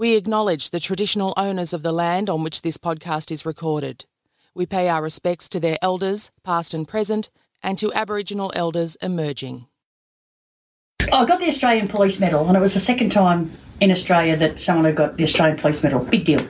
We acknowledge the traditional owners of the land on which this podcast is recorded. We pay our respects to their elders, past and present, and to Aboriginal elders emerging. I got the Australian Police Medal, and it was the second time in Australia that someone had got the Australian Police Medal. Big deal.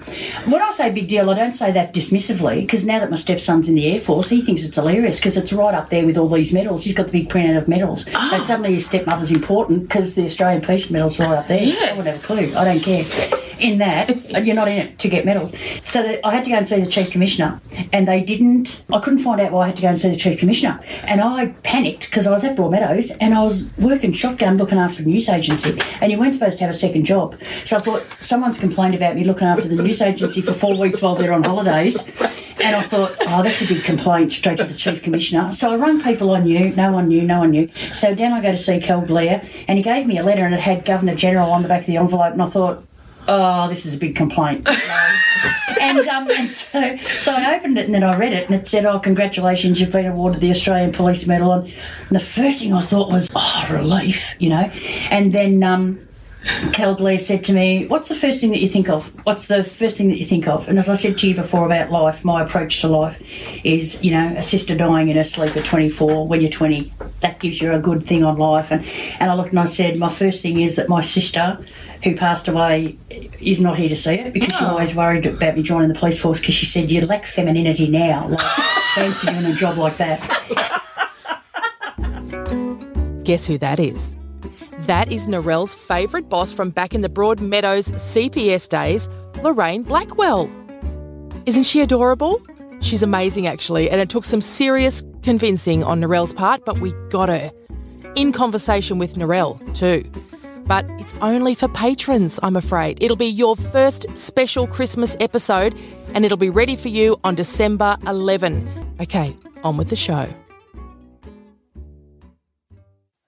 When I say big deal, I don't say that dismissively, because now that my stepson's in the Air Force, he thinks it's hilarious because it's right up there with all these medals. He's got the big printout of medals. Ah. So suddenly his stepmother's important because the Australian Police Medal's right up there. Yeah. I wouldn't have a clue. I don't care. In that, you're not in it to get medals. So that I had to go and see the Chief Commissioner, and they didn't, I couldn't find out why I had to go and see the Chief Commissioner. And I panicked because I was at Broadmeadows and I was working shotgun looking after a news agency, and you weren't supposed to have a second job. So I thought, someone's complained about me looking after the news agency for four weeks while they're on holidays. And I thought, oh, that's a big complaint straight to the Chief Commissioner. So I rang people I knew, no one knew, no one knew. So down I go to see Kel Glare, and he gave me a letter and it had Governor General on the back of the envelope, and I thought, oh, this is a big complaint. and um, and so, so I opened it and then I read it and it said, oh, congratulations, you've been awarded the Australian Police Medal. And the first thing I thought was, oh, relief, you know. And then um, Kel Glare said to me, What's the first thing that you think of? What's the first thing that you think of? And as I said to you before about life, my approach to life is, you know, a sister dying in her sleep at 24 when you're 20. That gives you a good thing on life. And, and I looked and I said, My first thing is that my sister, who passed away, is not here to see it because she always worried about me joining the police force because she said, You lack femininity now. Like, fancy doing a job like that. Guess who that is? That is Narelle's favourite boss from back in the Broadmeadows CPS days, Lorraine Blackwell. Isn't she adorable? She's amazing, actually, and it took some serious convincing on Narelle's part, but we got her. In conversation with Narelle, too. But it's only for patrons, I'm afraid. It'll be your first special Christmas episode, and it'll be ready for you on December 11. Okay, on with the show.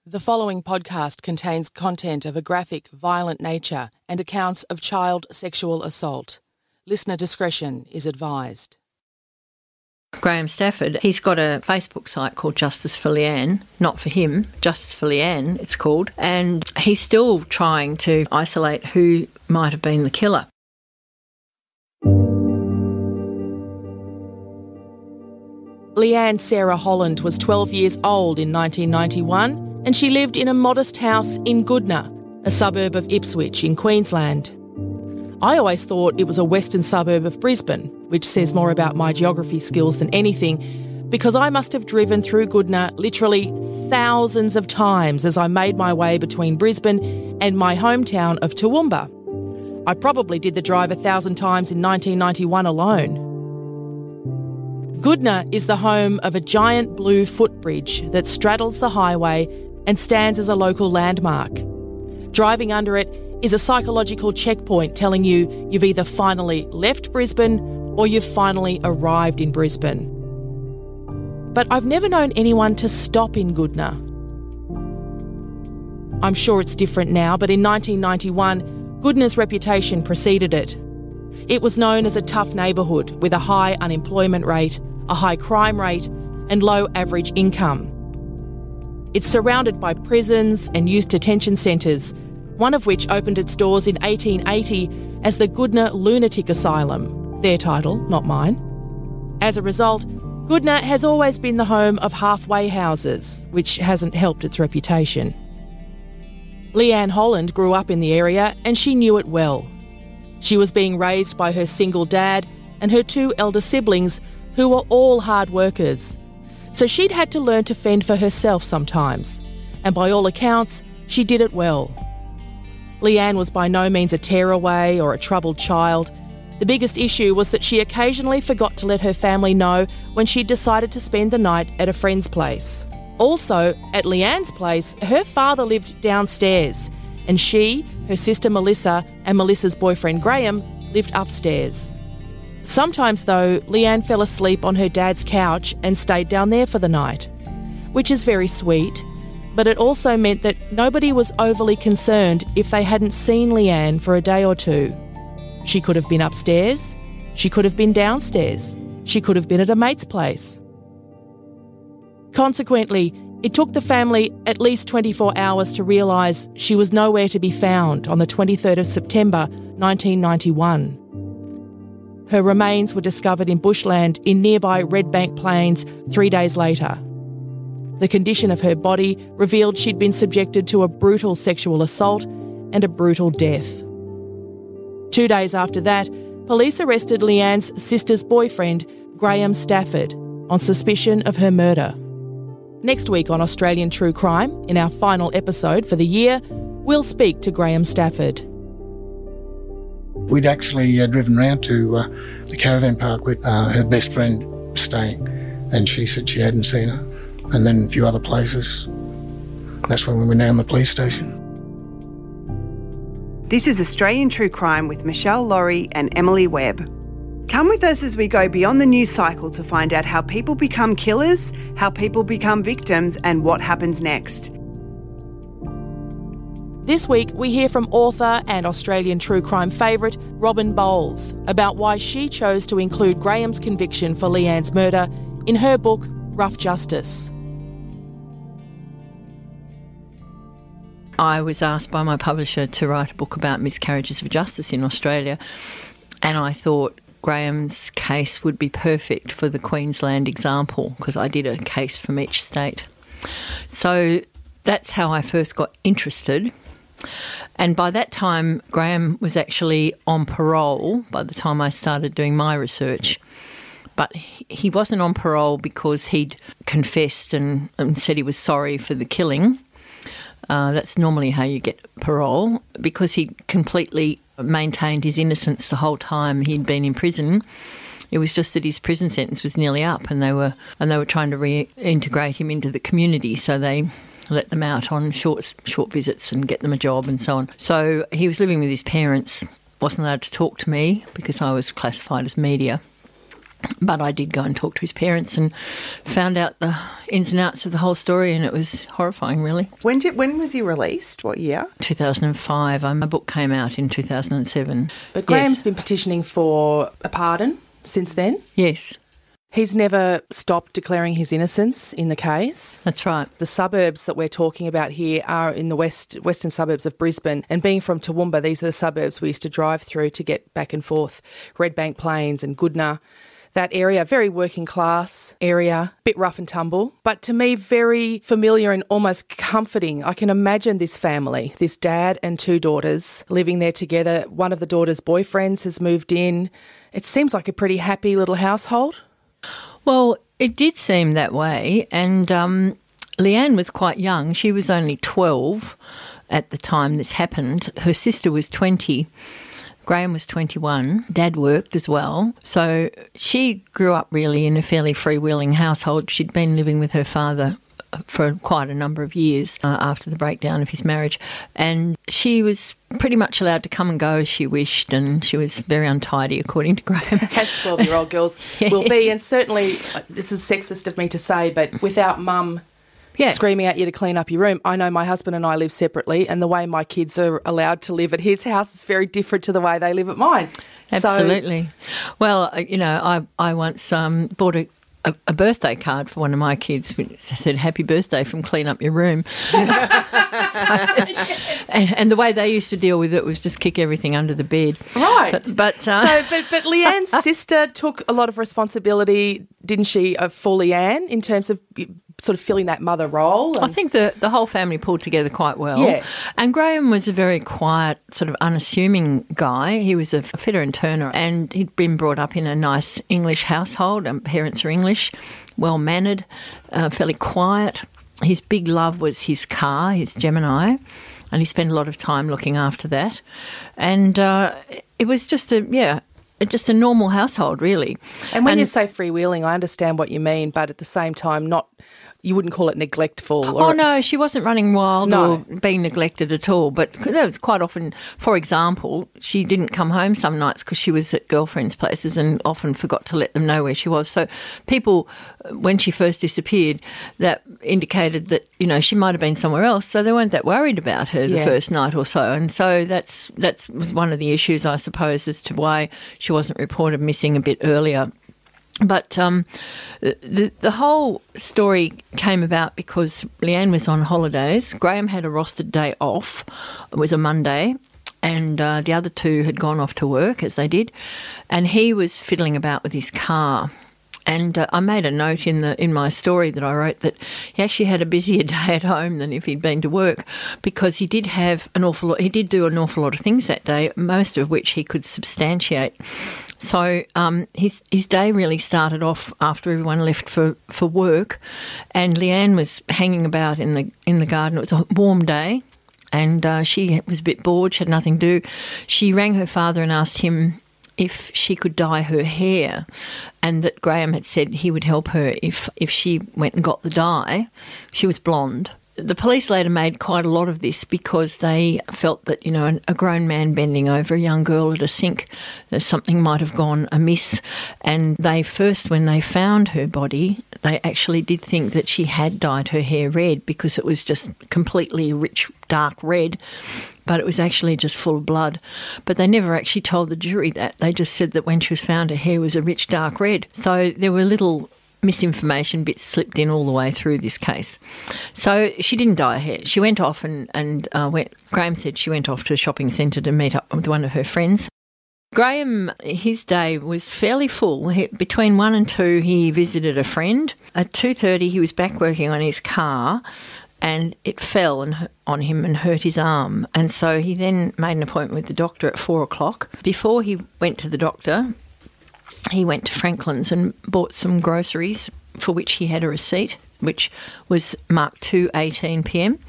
The following podcast contains content of a graphic, violent nature and accounts of child sexual assault. Listener discretion is advised. Graham Stafford, he's got a Facebook site called Justice for Leanne. Not for him, Justice for Leanne, it's called. And he's still trying to isolate who might have been the killer. Leanne Sarah Holland was 12 years old in 1991 and she lived in a modest house in Goodna, a suburb of Ipswich in Queensland. I always thought it was a western suburb of Brisbane, which says more about my geography skills than anything, because I must have driven through Goodna literally thousands of times as I made my way between Brisbane and my hometown of Toowoomba. I probably did the drive a thousand times in 1991 alone. Goodna is the home of a giant blue footbridge that straddles the highway and stands as a local landmark. Driving under it is a psychological checkpoint telling you you've either finally left Brisbane or you've finally arrived in Brisbane. But I've never known anyone to stop in Goodna. I'm sure it's different now, but in 1991, Goodna's reputation preceded it. It was known as a tough neighbourhood with a high unemployment rate, a high crime rate, and low average income. It's surrounded by prisons and youth detention centres, one of which opened its doors in 1880 as the Goodna Lunatic Asylum, their title, not mine. As a result, Goodna has always been the home of halfway houses, which hasn't helped its reputation. Leanne Holland grew up in the area and she knew it well. She was being raised by her single dad and her two elder siblings, who were all hard workers. So she'd had to learn to fend for herself sometimes, and by all accounts, she did it well. Leanne was by no means a tearaway or a troubled child. The biggest issue was that she occasionally forgot to let her family know when she'd decided to spend the night at a friend's place. Also, at Leanne's place, her father lived downstairs, and she, her sister Melissa, and Melissa's boyfriend Graham lived upstairs. Sometimes, though, Leanne fell asleep on her dad's couch and stayed down there for the night, which is very sweet, but it also meant that nobody was overly concerned if they hadn't seen Leanne for a day or two. She could have been upstairs, she could have been downstairs, she could have been at a mate's place. Consequently, it took the family at least 24 hours to realise she was nowhere to be found on the 23rd of September 1991. Her remains were discovered in bushland in nearby Redbank Plains three days later. The condition of her body revealed she'd been subjected to a brutal sexual assault and a brutal death. Two days after that, police arrested Leanne's sister's boyfriend, Graham Stafford, on suspicion of her murder. Next week on Australian True Crime, in our final episode for the year, we'll speak to Graham Stafford. We'd actually uh, driven round to uh, the caravan park with uh, her best friend staying, and she said she hadn't seen her and then a few other places. That's when we went down the police station. This is Australian True Crime with Meshel Laurie and Emily Webb. Come with us as we go beyond the news cycle to find out how people become killers, how people become victims, and what happens next. This week, we hear from author and Australian true crime favourite Robin Bowles about why she chose to include Graham's conviction for Leanne's murder in her book Rough Justice. I was asked by my publisher to write a book about miscarriages of justice in Australia, and I thought Graham's case would be perfect for the Queensland example because I did a case from each state. So that's how I first got interested. And by that time, Graham was actually on parole by the time I started doing my research. But he wasn't on parole because he'd confessed and, and said he was sorry for the killing. Uh, that's normally how you get parole because he completely maintained his innocence the whole time he'd been in prison. It was just that his prison sentence was nearly up, and they were and they were trying to reintegrate him into the community. So they let them out on short short visits and get them a job and so on. So he was living with his parents, wasn't allowed to talk to me because I was classified as media. But I did go and talk to his parents and found out the ins and outs of the whole story, and it was horrifying, really. When did when was he released? What year? 2005. Um, my book came out in 2007. But Graham's Yes. been petitioning for a pardon since then. Yes, He's never stopped declaring his innocence in the case. that's right. The suburbs that we're talking about here are in the west western suburbs of Brisbane. And being from Toowoomba, these are the suburbs we used to drive through to get back and forth. Redbank Plains and Goodna. That area, very working class area, bit rough and tumble, but to me, very familiar and almost comforting. I can imagine this family, this dad and two daughters living there together. One of the daughter's boyfriends has moved in. It seems like a pretty happy little household. Well, it did seem that way, and um, Leanne was quite young. She was only 12 at the time this happened. Her sister was 20. Graham was 21. Dad worked as well. So she grew up really in a fairly freewheeling household. She'd been living with her father for quite a number of years uh, after the breakdown of his marriage. And she was pretty much allowed to come and go as she wished, and she was very untidy, according to Graham. as 12 year old girls will be. And certainly, uh, this is sexist of me to say, but without mum Yeah. screaming at you to clean up your room, I know my husband and I live separately, and the way my kids are allowed to live at his house is very different to the way they live at mine. So- Absolutely. well, uh, you know, I I once um, bought a. A, a birthday card for one of my kids which said "Happy Birthday" from Clean Up Your Room, and, and the way they used to deal with it was just kick everything under the bed. Right. But, but uh, so, but, but Leanne's sister took a lot of responsibility, didn't she, uh, for Leanne in terms of sort of filling that mother role? I think the, the whole family pulled together quite well. Yeah. And Graham was a very quiet, sort of unassuming guy. He was a fitter and turner, and he'd been brought up in a nice English household. And parents are English, well mannered, uh, fairly quiet. His big love was his car, his Gemini, and he spent a lot of time looking after that. And uh, it was just a, yeah, just a normal household, really. And when you say freewheeling, I understand what you mean, but at the same time, not you wouldn't call it neglectful. Oh no, she wasn't running wild No. or being neglected at all. But that was quite often, for example, she didn't come home some nights because she was at girlfriends' places and often forgot to let them know where she was. So people, uh, when she first disappeared, that indicated that you know she might have been somewhere else. So they weren't that worried about her the Yeah. first night or so. And so that's that's was one of the issues, I suppose, as to why she wasn't reported missing a bit earlier. But um, the the whole story came about because Leanne was on holidays. Graham had a rostered day off. It was a Monday, and uh, the other two had gone off to work as they did, and he was fiddling about with his car. And uh, I made a note in the in my story that I wrote that he actually had a busier day at home than if he'd been to work, because he did have an awful lot. He did do an awful lot of things that day, most of which he could substantiate. So um, his his day really started off after everyone left for, for work, and Leanne was hanging about in the in the garden. It was a warm day, and uh, she was a bit bored. She had nothing to do. She rang her father and asked him if she could dye her hair, and that Graham had said he would help her if if she went and got the dye. She was blonde. The police later made quite a lot of this because they felt that, you know, a grown man bending over a young girl at a sink, that something might have gone amiss. And they first, when they found her body, they actually did think that she had dyed her hair red because it was just completely rich, dark red, but it was actually just full of blood. But they never actually told the jury that. They just said that when she was found, her hair was a rich, dark red. So there were little misinformation bits slipped in all the way through this case. So she didn't dye her hair. She went off and, and uh, went, Graham said she went off to a shopping centre to meet up with one of her friends. Graham, his day was fairly full. He, between one and two, he visited a friend. At two thirty, he was back working on his car, and it fell and, on him and hurt his arm. And so he then made an appointment with the doctor at four o'clock. Before he went to the doctor, he went to Franklin's and bought some groceries for which he had a receipt, which was marked 2:18 p.m.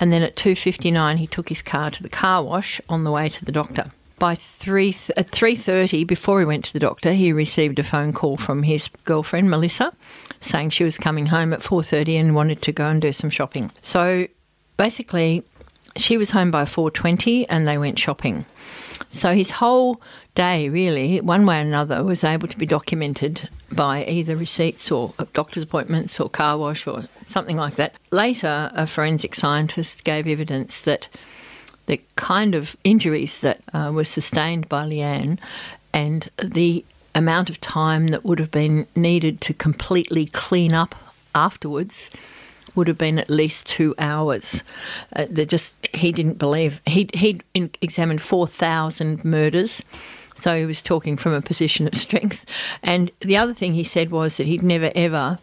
And then at 2:59 he took his car to the car wash on the way to the doctor. by three at three thirty, before he went to the doctor, he received a phone call from his girlfriend Melissa, saying she was coming home at four thirty and wanted to go and do some shopping. So basically, she was home by four twenty, and they went shopping. So his whole day, really, one way or another, was able to be documented by either receipts or doctor's appointments or car wash or something like that. Later, a forensic scientist gave evidence that the kind of injuries that uh, were sustained by Leanne and the amount of time that would have been needed to completely clean up afterwards would have been at least two hours. Uh, just he didn't believe he he'd examined four thousand murders. So he was talking from a position of strength. And the other thing he said was that he'd never ever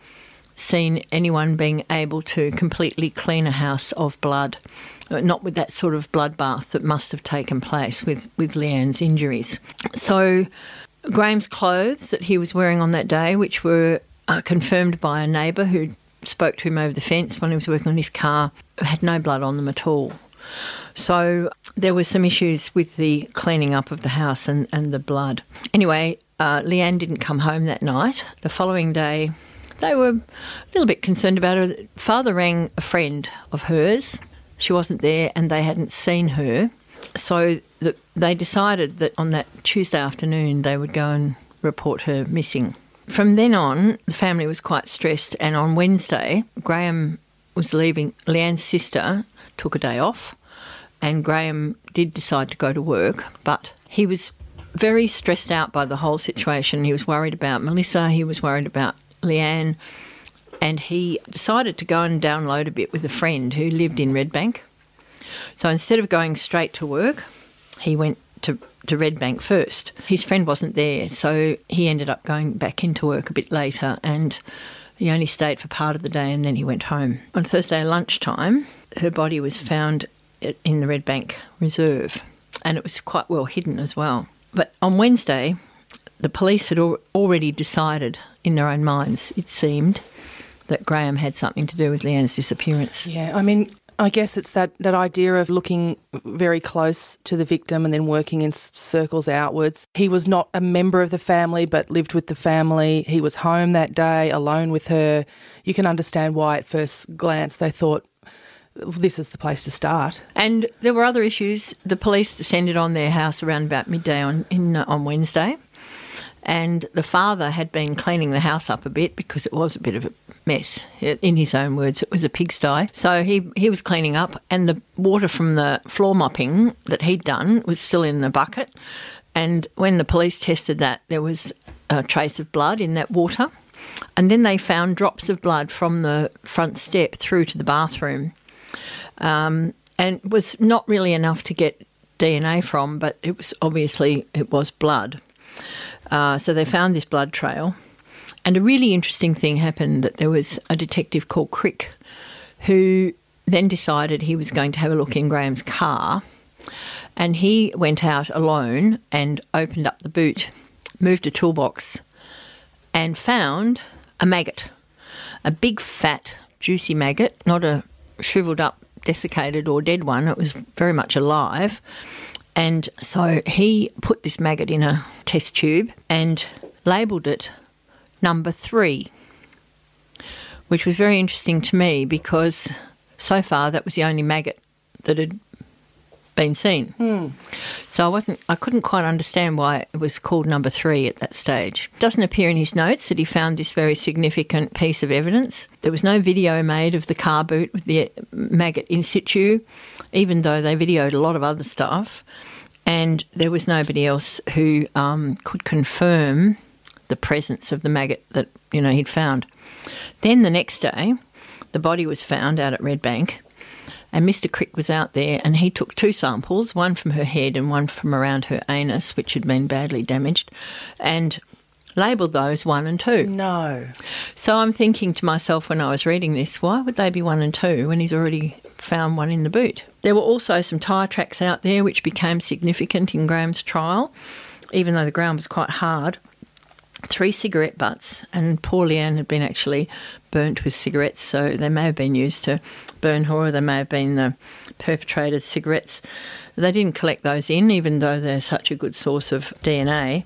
seen anyone being able to completely clean a house of blood, uh, not with that sort of bloodbath that must have taken place with, with Leanne's injuries. So Graham's clothes that he was wearing on that day, which were uh, confirmed by a neighbour who spoke to him over the fence when he was working on his car, had no blood on them at all. So there were some issues with the cleaning up of the house and, and the blood. Anyway, uh, Leanne didn't come home that night. The following day, they were a little bit concerned about her. Father rang a friend of hers. She wasn't there and they hadn't seen her. So the, they decided that on that Tuesday afternoon they would go and report her missing. From then on, the family was quite stressed, and on Wednesday, Graham was leaving. Leanne's sister took a day off, and Graham did decide to go to work, but he was very stressed out by the whole situation. He was worried about Melissa, he was worried about Leanne, and he decided to go and download a bit with a friend who lived in Redbank. So instead of going straight to work, he went to to Redbank first. His friend wasn't there, so he ended up going back into work a bit later and he only stayed for part of the day and then he went home. On Thursday lunchtime, her body was found in the Redbank Reserve and it was quite well hidden as well. But on Wednesday, the police had al- already decided in their own minds, it seemed, that Graham had something to do with Leanne's disappearance. Yeah, I mean, I guess it's that, that idea of looking very close to the victim and then working in circles outwards. He was not a member of the family, but lived with the family. He was home that day, alone with her. You can understand why, at first glance, they thought this is the place to start. And there were other issues. The police descended on their house around about midday on in, on Wednesday and the father had been cleaning the house up a bit because it was a bit of a mess. In his own words, it was a pigsty. So he he was cleaning up, and the water from the floor mopping that he'd done was still in the bucket. And when the police tested that, there was a trace of blood in that water. And then they found drops of blood from the front step through to the bathroom. Um, and was not really enough to get DNA from, but it was obviously it was blood. Uh, so they found this blood trail. And a really interesting thing happened that there was a detective called Crick who then decided he was going to have a look in Graham's car. And he went out alone and opened up the boot, moved a toolbox, and found a maggot. A big, fat, juicy maggot, not a shriveled up, desiccated, or dead one. It was very much alive. And so he put this maggot in a test tube and labelled it number three, which was very interesting to me because so far that was the only maggot that had been seen. Mm. So I wasn't I couldn't quite understand why it was called number 3 at that stage. It doesn't appear in his notes that he found this very significant piece of evidence. There was no video made of the car boot with the maggot in situ even though they videoed a lot of other stuff and there was nobody else who um, could confirm the presence of the maggot that you know he'd found. Then the next day, the body was found out at Redbank, and Mr. Crick was out there, and he took two samples, one from her head and one from around her anus, which had been badly damaged, and labelled those one and two. No. So I'm thinking to myself when I was reading this, why would they be one and two when he's already found one in the boot? There were also some tyre tracks out there which became significant in Graham's trial, even though the ground was quite hard. three cigarette butts, and poor Leanne had been actually burnt with cigarettes, so they may have been used to burn her, or they may have been the perpetrator's cigarettes. They didn't collect those in, even though they're such a good source of DNA,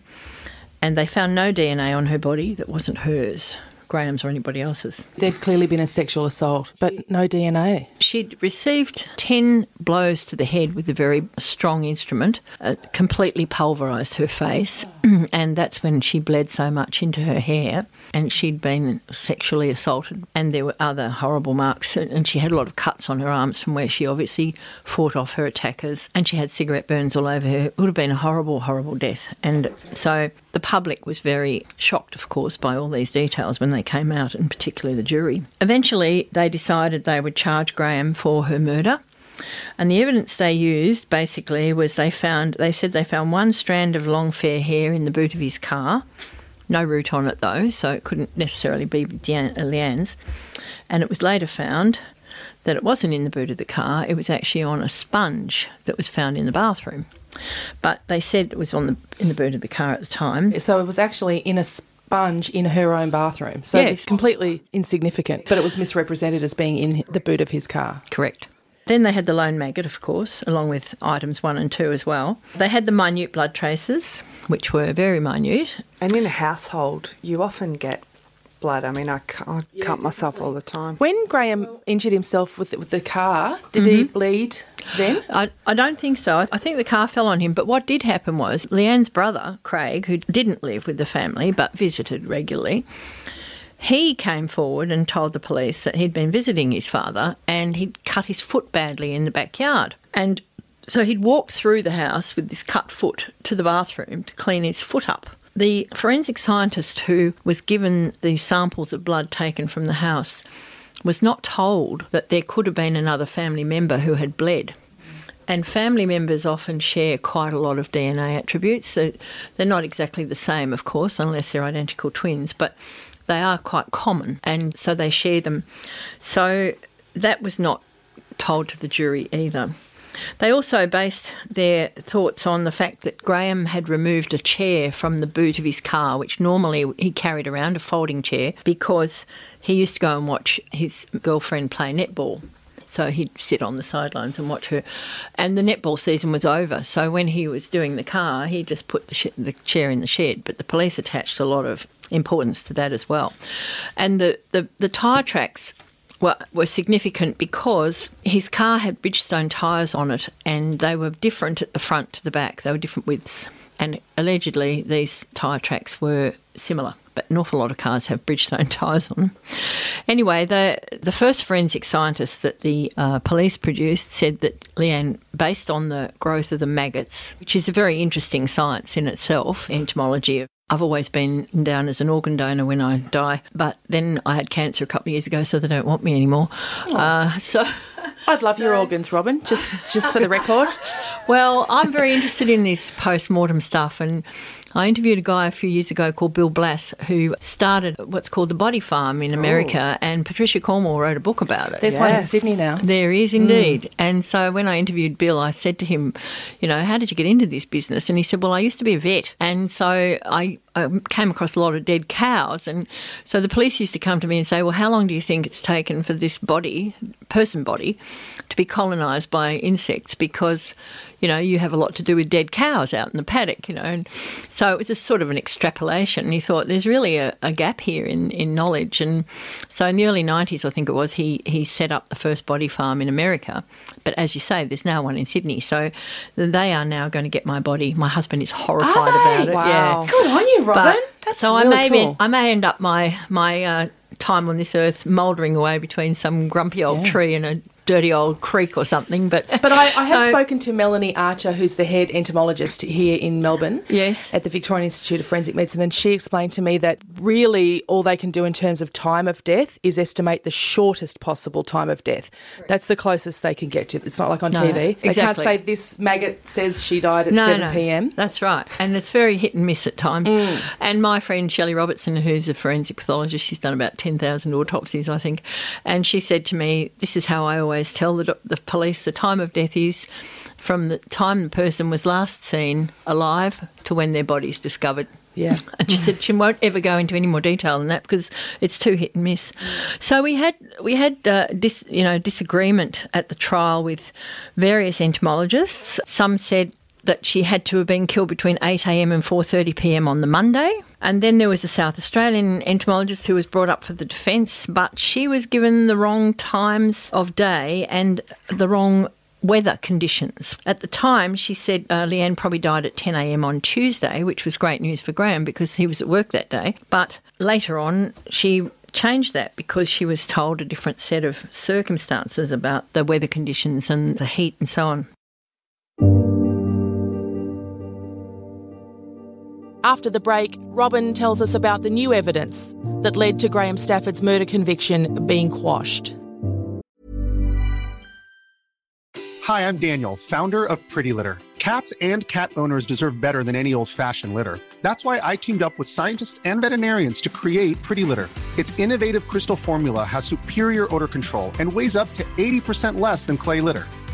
and they found no DNA on her body that wasn't hers. Graham's or anybody else's. There'd clearly been a sexual assault, but no DNA. She'd received 10 blows to the head with a very strong instrument, uh, completely pulverised her face, and that's when she bled so much into her hair. And she'd been sexually assaulted, and there were other horrible marks. And she had a lot of cuts on her arms from where she obviously fought off her attackers, and she had cigarette burns all over her. It would have been a horrible, horrible death. And so the public was very shocked, of course, by all these details when they came out, and particularly the jury. Eventually, they decided they would charge Graham for her murder. And the evidence they used basically was they found, they said they found one strand of long fair hair in the boot of his car. No root on it though, so it couldn't necessarily be uh, Leanne's. And it was later found that it wasn't in the boot of the car, it was actually on a sponge that was found in the bathroom. But they said it was on the in the boot of the car at the time. So it was actually in a sponge in her own bathroom. So Yes. it's completely insignificant, but it was misrepresented as being in the boot of his car. Correct. Then they had the lone maggot, of course, along with items one and two as well. They had the minute blood traces, which were very minute. And in a household, you often get blood. I mean, I, cu- I cut myself all the time. When Graham injured himself with the, with the car, did he mm-hmm. bleed then? I, I don't think so. I- I think the car fell on him. But what did happen was Leanne's brother, Craig, who didn't live with the family but visited regularly, he came forward and told the police that he'd been visiting his father and he'd cut his foot badly in the backyard. And so he'd walked through the house with this cut foot to the bathroom to clean his foot up. The forensic scientist who was given the samples of blood taken from the house was not told that there could have been another family member who had bled. And family members often share quite a lot of DNA attributes. So they're not exactly the same, of course, unless they're identical twins, but they are quite common. And so they share them. So that was not told to the jury either. They also based their thoughts on the fact that Graham had removed a chair from the boot of his car, which normally he carried around, a folding chair, because he used to go and watch his girlfriend play netball. So he'd sit on the sidelines and watch her. And the netball season was over. So when he was doing the car, he just put the, sh- the chair in the shed. But the police attached a lot of importance to that as well. And the, the, the tyre tracks were, were significant because his car had Bridgestone tyres on it and they were different at the front to the back. They were different widths. And allegedly, these tyre tracks were similar, but an awful lot of cars have Bridgestone tyres on them. Anyway, the, the first forensic scientist that the uh, police produced said that Leanne, based on the growth of the maggots, which is a very interesting science in itself, entomology, I've always been down as an organ donor when I die, but then I had cancer a couple of years ago, so they don't want me anymore. Uh, so. I'd love your organs, Robin, just just for the record. Well, I'm very interested in this post mortem stuff, and I interviewed a guy a few years ago called Bill Bass who started what's called the Body Farm in America, oh. and Patricia Cornwell wrote a book about it. There's one in Sydney now. There is indeed. Mm. And so when I interviewed Bill, I said to him, you know, how did you get into this business? And he said, well, I used to be a vet. And so I, I came across a lot of dead cows. And so the police used to come to me and say, well, how long do you think it's taken for this body, person body, to be colonised by insects? Because you know, you have a lot to do with dead cows out in the paddock, you know. And so it was a sort of an extrapolation. And he thought there's really a, a gap here in, in knowledge. And so in the early 90s, I think it was, he, he set up the first body farm in America. But as you say, there's now one in Sydney. So they are now going to get my body. My husband is horrified about it. Wow. Yeah. Good on you, Robin. But- That's so really I may cool. be, I may end up my my uh, time on this earth mouldering away between some grumpy old Yeah. tree and a dirty old creek or something. But But I, I have so- spoken to Melanie Archer, who's the head entomologist here in Melbourne. Yes. At the Victorian Institute of Forensic Medicine, and she explained to me that really all they can do in terms of time of death is estimate the shortest possible time of death. That's the closest they can get to. It's not like on No, TV. They can't say this maggot says she died at 7 p.m. That's right. And it's very hit and miss at times. Mm. And my friend Shelley Robertson, who's a forensic pathologist, she's done about 10,000 autopsies, I think. And she said to me, This is how I always tell the, the police the time of death is from the time the person was last seen alive to when their body's discovered. Yeah. And she said she won't ever go into any more detail than that because it's too hit and miss. So we had we had uh, dis, you know disagreement at the trial with various entomologists. Some said that she had to have been killed between 8 a.m. and 4:30 p.m. on the Monday. And then there was a South Australian entomologist who was brought up for the defence, but she was given the wrong times of day and the wrong weather conditions. At the time, she said uh, Leanne probably died at 10 a.m. on Tuesday, which was great news for Graham because he was at work that day. But later on, she changed that because she was told a different set of circumstances about the weather conditions and the heat and so on. After the break, Robin tells us about the new evidence that led to Graham Stafford's murder conviction being quashed. Hi, I'm Daniel, founder of Pretty Litter. Cats and cat owners deserve better than any old fashioned litter. That's why I teamed up with scientists and veterinarians to create Pretty Litter. Its innovative crystal formula has superior odor control and weighs up to 80% less than clay litter.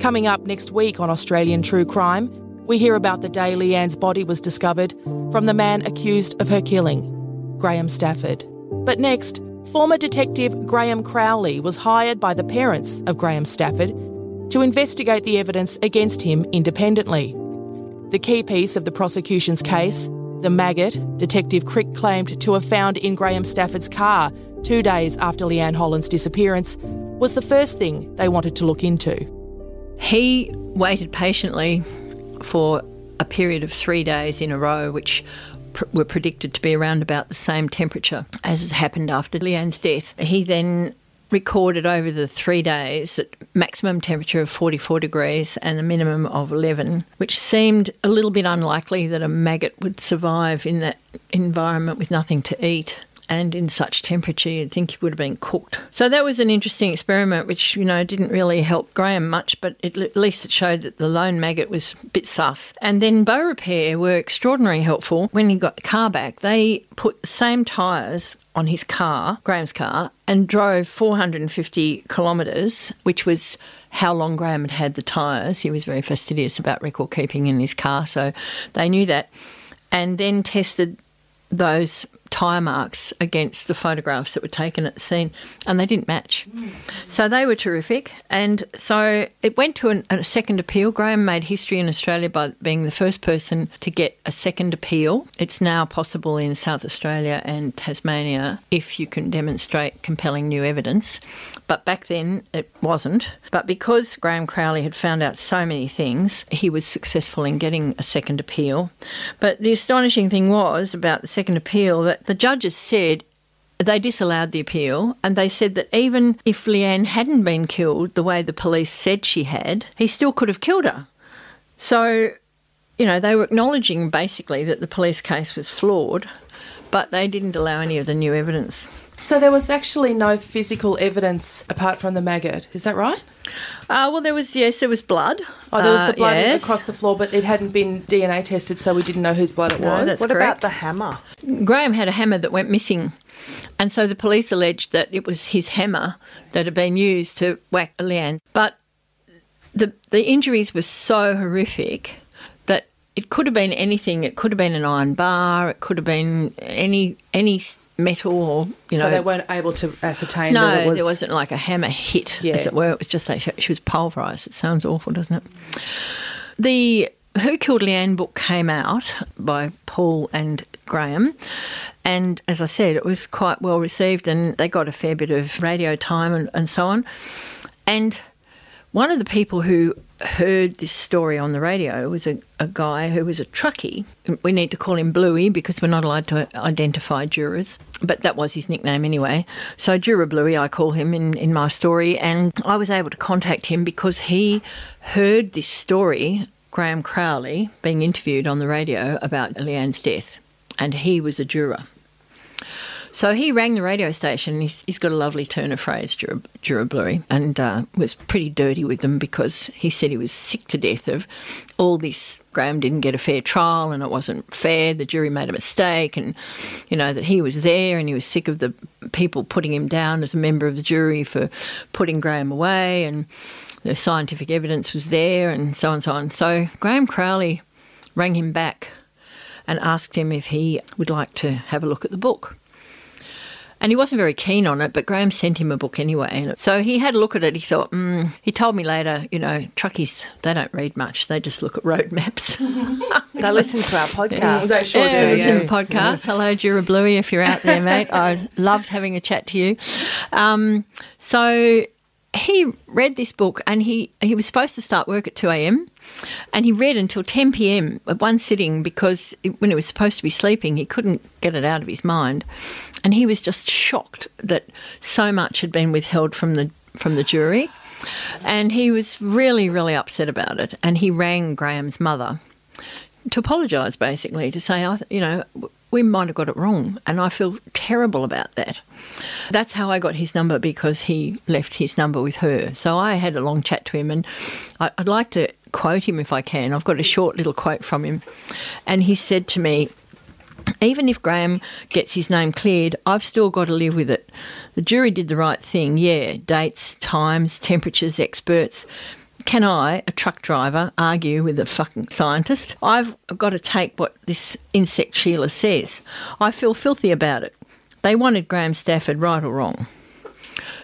Coming up next week on Australian True Crime, we hear about the day Leanne's body was discovered from the man accused of her killing, Graham Stafford. But next, former detective Graham Crowley was hired by the parents of Graham Stafford to investigate the evidence against him independently. The key piece of the prosecution's case, the maggot Detective Crick claimed to have found in Graham Stafford's car two days after Leanne Holland's disappearance, was the first thing they wanted to look into. He waited patiently for a period of three days in a row, which pr- were predicted to be around about the same temperature as happened after Leanne's death. He then recorded over the three days that maximum temperature of 44 degrees and a minimum of 11, which seemed a little bit unlikely that a maggot would survive in that environment with nothing to eat and in such temperature, you'd think he would have been cooked. So that was an interesting experiment, which you know didn't really help Graham much, but it, at least it showed that the lone maggot was a bit sus. And then Bow Repair were extraordinarily helpful when he got the car back. They put the same tyres on his car, Graham's car, and drove 450 kilometres, which was how long Graham had had the tyres. He was very fastidious about record keeping in his car, so they knew that. And then tested those tyre marks against the photographs that were taken at the scene, and they didn't match. So they were terrific. And so it went to an, a second appeal. Graham made history in Australia by being the first person to get a second appeal. It's now possible in South Australia and Tasmania if you can demonstrate compelling new evidence. But back then it wasn't. But because Graham Crowley had found out so many things, he was successful in getting a second appeal. But the astonishing thing was about the second appeal that the judges said they disallowed the appeal and they said that even if Leanne hadn't been killed the way the police said she had, he still could have killed her. So, you know, they were acknowledging basically that the police case was flawed, but they didn't allow any of the new evidence. So there was actually no physical evidence apart from the maggot, is that right? Uh, well, there was yes, there was blood. Oh, there was Uh, the blood yes. across the floor, but it hadn't been DNA tested, so we didn't know whose blood it No, was. that's what correct. about the hammer? Graham had a hammer that went missing, and so the police alleged that it was his hammer that had been used to whack Leanne. But the the injuries were so horrific that it could have been anything. It could have been an iron bar. It could have been any any metal or you know. so they weren't able to ascertain no, that it was. there wasn't like a hammer hit, Yeah. as it were. It was just that she, she was pulverised. It sounds awful, doesn't it? The Who Killed Leanne book came out by Paul and Graham. And as I said, it was quite well received and they got a fair bit of radio time and, and so on. And one of the people who heard this story on the radio was a, a guy who was a truckie. We need to call him Bluey because we're not allowed to identify jurors, but that was his nickname anyway. So, Juror Bluey, I call him in, in my story, and I was able to contact him because he heard this story, Graham Crowley, being interviewed on the radio about Leanne's death, and he was a juror. So he rang the radio station. He's, he's got a lovely turn of phrase, Bluey, and uh, was pretty dirty with them because he said he was sick to death of all this. Graham didn't get a fair trial and it wasn't fair. The jury made a mistake, and you know that he was there and he was sick of the people putting him down as a member of the jury for putting Graham away, and the scientific evidence was there, and so on and so on. So Graham Crowley rang him back and asked him if he would like to have a look at the book. And he wasn't very keen on it, but Graham sent him a book anyway. And so he had a look at it. He thought, mm. he told me later, you know, truckies, they don't read much. They just look at road maps. They listen to our podcast. They sure yeah, do, listen yeah. to the podcast. Hello, Juror Bluey, if you're out there, mate. I loved having a chat to you. Um, so he read this book and he, he was supposed to start work at 2 a.m. and he read until 10 p.m. at one sitting because when he was supposed to be sleeping, he couldn't get it out of his mind. And he was just shocked that so much had been withheld from the, from the jury. And he was really, really upset about it. And he rang Graham's mother to apologise, basically, to say, you know, we might have got it wrong, and I feel terrible about that. That's how I got his number because he left his number with her. So I had a long chat to him, and I, I'd like to quote him if I can. I've got a short little quote from him, and he said to me, even if Graham gets his name cleared, I've still got to live with it. The jury did the right thing, yeah, dates, times, temperatures, experts. Can I, a truck driver, argue with a fucking scientist? I've got to take what this insect Sheila says. I feel filthy about it. They wanted Graham Stafford, right or wrong.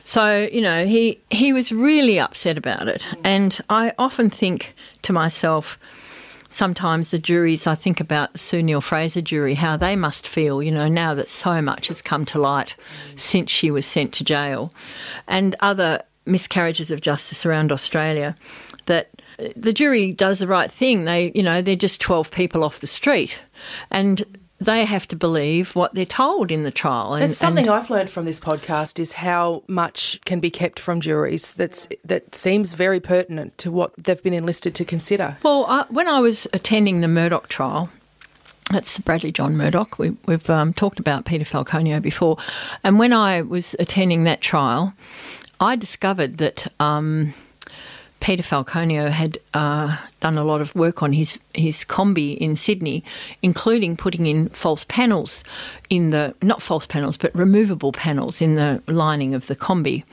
So, you know, he, he was really upset about it. And I often think to myself, sometimes the juries, I think about Sue Neill-Fraser jury, how they must feel, you know, now that so much has come to light since she was sent to jail, and other miscarriages of justice around Australia, that the jury does the right thing. They, you know, they're just 12 people off the street, and they have to believe what they're told in the trial. And, It's something and- I've learned from this podcast is how much can be kept from juries. That's that seems very pertinent to what they've been enlisted to consider. Well, I, when I was attending the Murdoch trial, that's Bradley John Murdoch. We, we've um, talked about Peter Falconio before. And when I was attending that trial, I discovered that um, Peter Falconio had uh, done a lot of work on his, his Kombi in Sydney, including putting in false panels in the, not false panels, but removable panels in the lining of the Kombi.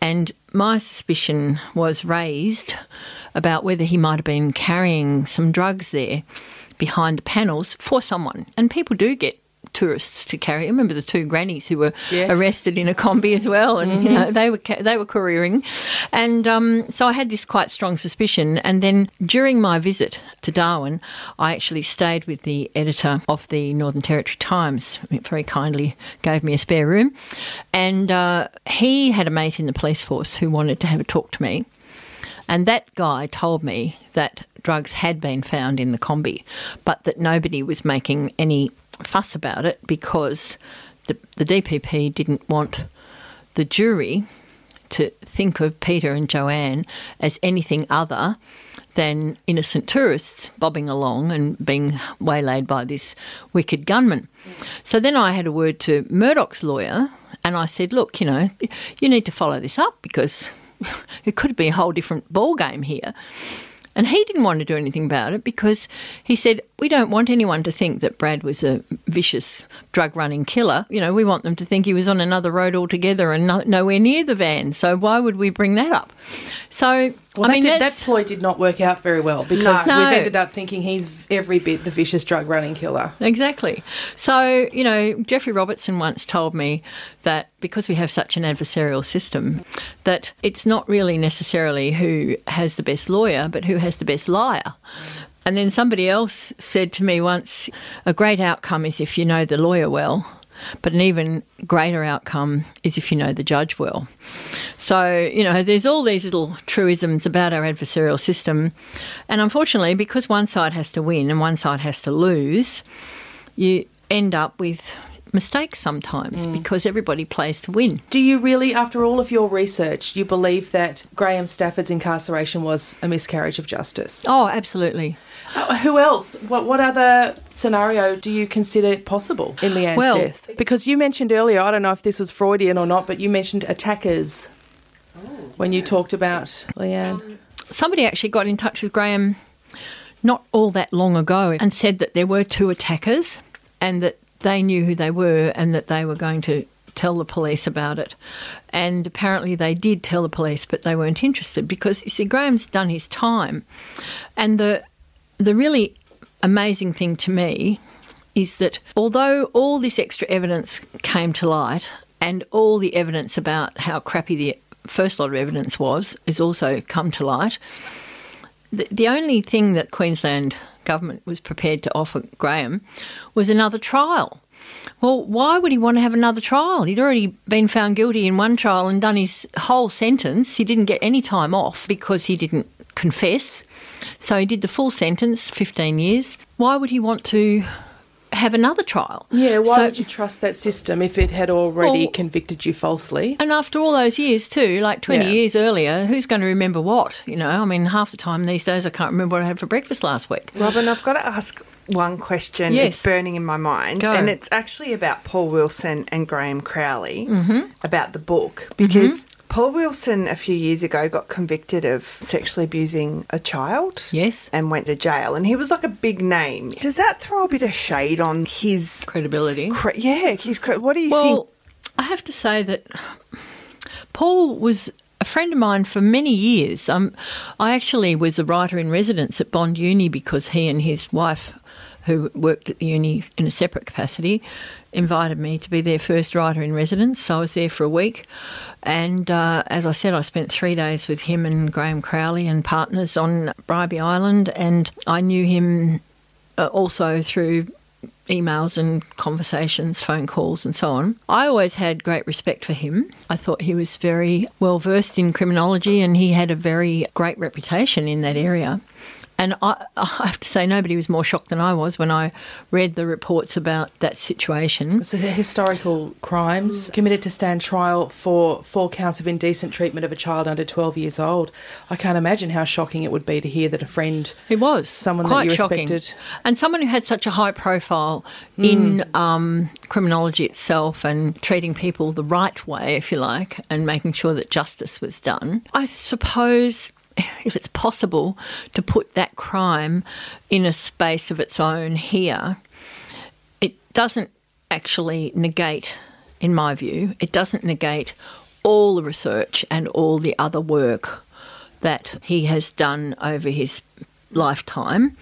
And my suspicion was raised about whether he might have been carrying some drugs there behind the panels for someone. And people do get tourists to carry. I remember the two grannies who were Yes. arrested in a Kombi as well, and you know they were ca- they were couriering. And um, so I had this quite strong suspicion. And then during my visit to Darwin, I actually stayed with the editor of the Northern Territory Times. It very kindly gave me a spare room, and uh, he had a mate in the police force who wanted to have a talk to me. And that guy told me that drugs had been found in the Kombi, but that nobody was making any fuss about it because the, the DPP didn't want the jury to think of Peter and Joanne as anything other than innocent tourists bobbing along and being waylaid by this wicked gunman. So then I had a word to Murdoch's lawyer and I said, look, you know, you need to follow this up because it could be a whole different ball game here. And he didn't want to do anything about it because he said, We don't want anyone to think that Brad was a vicious drug running killer. You know, we want them to think he was on another road altogether and no, nowhere near the van. So why would we bring that up? So, well, I that mean, did, that ploy did not work out very well because No. we've ended up thinking he's every bit the vicious drug running killer. Exactly. So, you know, Geoffrey Robertson once told me that because we have such an adversarial system, that it's not really necessarily who has the best lawyer, but who has the best liar. And then somebody else said to me once, a great outcome is if you know the lawyer well, but an even greater outcome is if you know the judge well. So, you know, there's all these little truisms about our adversarial system. And unfortunately, because one side has to win and one side has to lose, you end up with mistakes sometimes because everybody plays to win. Do you really, after all of your research, you believe that Graham Stafford's incarceration was a miscarriage of justice? Oh, absolutely. Uh, Who else? What what other scenario do you consider possible in Leanne's Well- death? Because you mentioned earlier, I don't know if this was Freudian or not, but you mentioned attackers when you talked about Leanne. Um, somebody actually got in touch with Graham not all that long ago and said that there were two attackers and that they knew who they were and that they were going to tell the police about it. And apparently they did tell the police, but they weren't interested because you see, Graham's done his time. And the the really amazing thing to me is that although all this extra evidence came to light and all the evidence about how crappy the first lot of evidence was is also come to light, the, the only thing that Queensland government was prepared to offer Graham was another trial. Well, why would he want to have another trial? He'd already been found guilty in one trial and done his whole sentence. He didn't get any time off because he didn't confess. So he did the full sentence, 15 years. Why would he want to have another trial? Yeah, why So- would you trust that system if it had already Well- convicted you falsely? And after all those years, too, like 20 Yeah. years earlier, who's going to remember what? You know, I mean, half the time these days I can't remember what I had for breakfast last week. Robin, I've got to ask one question. Yes. It's burning in my mind. Go. And it's actually about Paul Wilson and Graham Crowley Mhm. about the book. Because Paul Wilson, a few years ago, got convicted of sexually abusing a child. Yes. And went to jail. And he was like a big name. Does that throw a bit of shade on his credibility? Cre- yeah, his cre- What do you well, think? Well, I have to say that Paul was a friend of mine for many years. Um, I actually was a writer in residence at Bond Uni because he and his wife, who worked at the uni in a separate capacity, invited me to be their first writer in residence. So I was there for a week. And uh, as I said, I spent three days with him and Graham Crowley and partners on Bribie Island. And I knew him uh, also through emails and conversations, phone calls, and so on. I always had great respect for him. I thought he was very well versed in criminology and he had a very great reputation in that area. And I, I have to say, nobody was more shocked than I was when I read the reports about that situation. So historical crimes committed to stand trial for four counts of indecent treatment of a child under 12 years old. I can't imagine how shocking it would be to hear that a friend, It was someone quite that you shocking, respected, and someone who had such a high profile in um, criminology itself and treating people the right way, if you like, and making sure that justice was done. I suppose. If it's possible to put that crime in a space of its own here, it doesn't actually negate, in my view, it doesn't negate all the research and all the other work that he has done over his lifetime.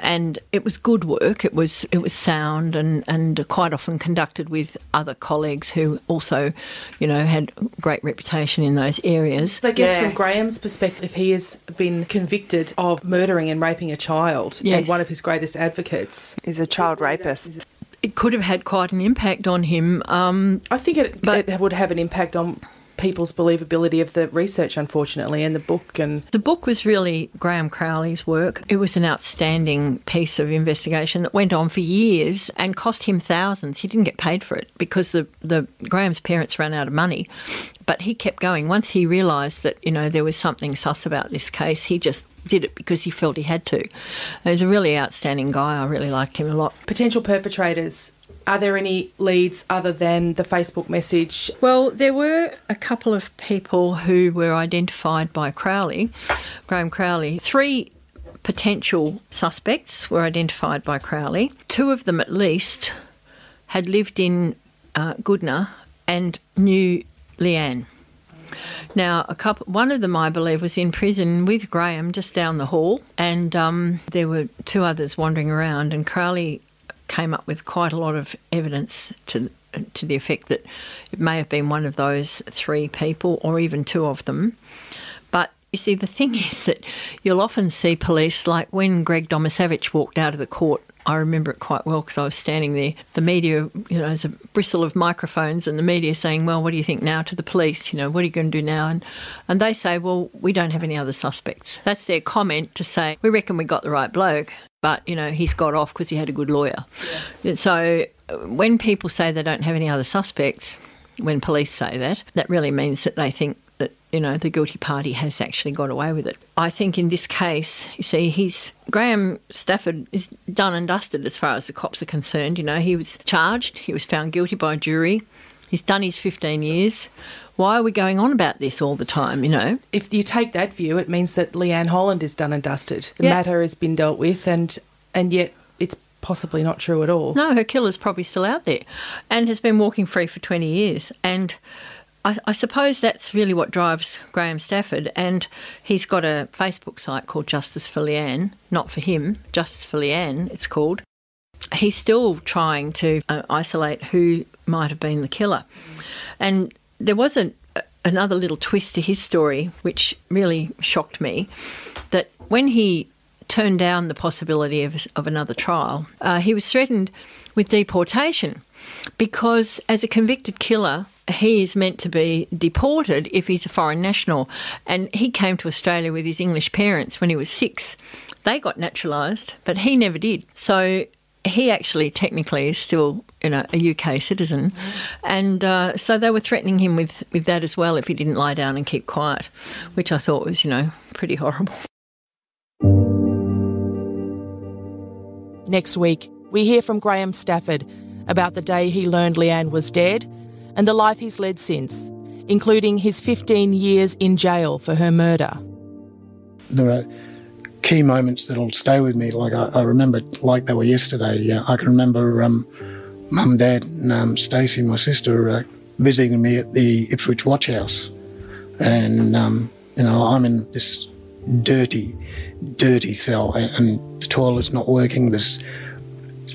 And it was good work. It was it was sound and and quite often conducted with other colleagues who also you know had great reputation in those areas. I guess from Graham's perspective, he has been convicted of murdering and raping a child, and one of his greatest advocates. Is a child rapist. it could have had quite an impact on him um I think it, it would have an impact on people's believability of the research, unfortunately, and the book. And The book was really Graham Crowley's work. It was an outstanding piece of investigation that went on for years and cost him thousands. He didn't get paid for it because the, the Graham's parents ran out of money. But he kept going. Once he realised that, you know, there was something sus about this case, he just did it because he felt he had to. He was a really outstanding guy. I really liked him a lot. potential perpetrators Are there any leads other than the Facebook message? Well, there were a couple of people who were identified by Crowley, Graham Crowley. Three potential suspects were identified by Crowley. Two of them, at least, had lived in uh, Goodna and knew Leanne. Now, a couple, one of them, I believe, was in prison with Graham just down the hall, and um, there were two others wandering around. And Crowley came up with quite a lot of evidence to to the effect that it may have been one of those three people, or even two of them. But you see, the thing is that you'll often see police, like when Greg Domaszewicz walked out of the court I remember it quite well because I was standing there. The media, you know, there's a bristle of microphones, and the media saying, "Well, what do you think now?" To the police, you know, what are you going to do now? And and they say, "Well, we don't have any other suspects." That's their comment to say, "We reckon we got the right bloke." But you know he's got off because he had a good lawyer. Yeah. So uh, when people say they don't have any other suspects, when police say that, that really means that they think that you know the guilty party has actually got away with it. I think in this case, you see, he's Graham Stafford is done and dusted as far as the cops are concerned. You know, he was charged, he was found guilty by a jury, he's done his 15 years. Why are we going on about this all the time, you know? If you take that view, it means that Leanne Holland is done and dusted. The yeah. matter has been dealt with, and and yet it's possibly not true at all. No, her killer's probably still out there and has been walking free for 20 years. And I, I, suppose that's really what drives Graham Stafford, and he's got a Facebook site called Justice for Leanne, not for him, Justice for Leanne, it's called. He's still trying to uh, isolate who might have been the killer. And there was a, another little twist to his story, which really shocked me that when he turned down the possibility of, of another trial, uh, he was threatened with deportation because, as a convicted killer, he is meant to be deported if he's a foreign national. And he came to Australia with his English parents when he was six. They got naturalised, but he never did. So he actually technically is still you know, a UK citizen. And uh, so they were threatening him with, with that as well if he didn't lie down and keep quiet, which I thought was, you know, pretty horrible. Next week, we hear from Graham Stafford about the day he learned Leanne was dead and the life he's led since, including his 15 years in jail for her murder. There are key moments that'll stay with me. Like I, I remember, like they were yesterday. Uh, I can remember um, mum, dad, and um, Stacey, my sister, uh, visiting me at the Ipswich Watch House, and um, you know I'm in this dirty, dirty cell, and, and the toilet's not working. There's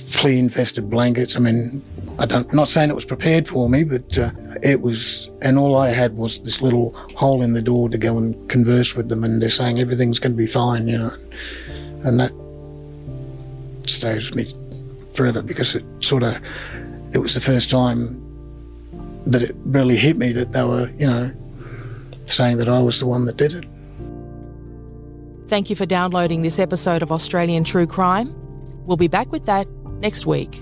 flea infested blankets. I mean, I don't, am not saying it was prepared for me, but uh, it was, and all I had was this little hole in the door to go and converse with them, and they're saying everything's going to be fine, you know, and that stays with me forever because it sort of, it was the first time that it really hit me that they were, you know, saying that I was the one that did it. Thank you for downloading this episode of Australian True Crime. We'll be back with that next week.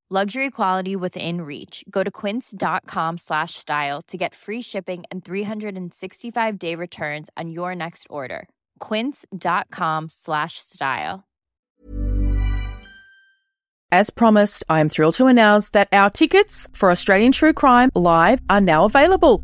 luxury quality within reach. Go to quince.com slash style to get free shipping and 365 day returns on your next order. quince.com slash style. As promised i am thrilled to announce that our tickets for australian true crime live are now available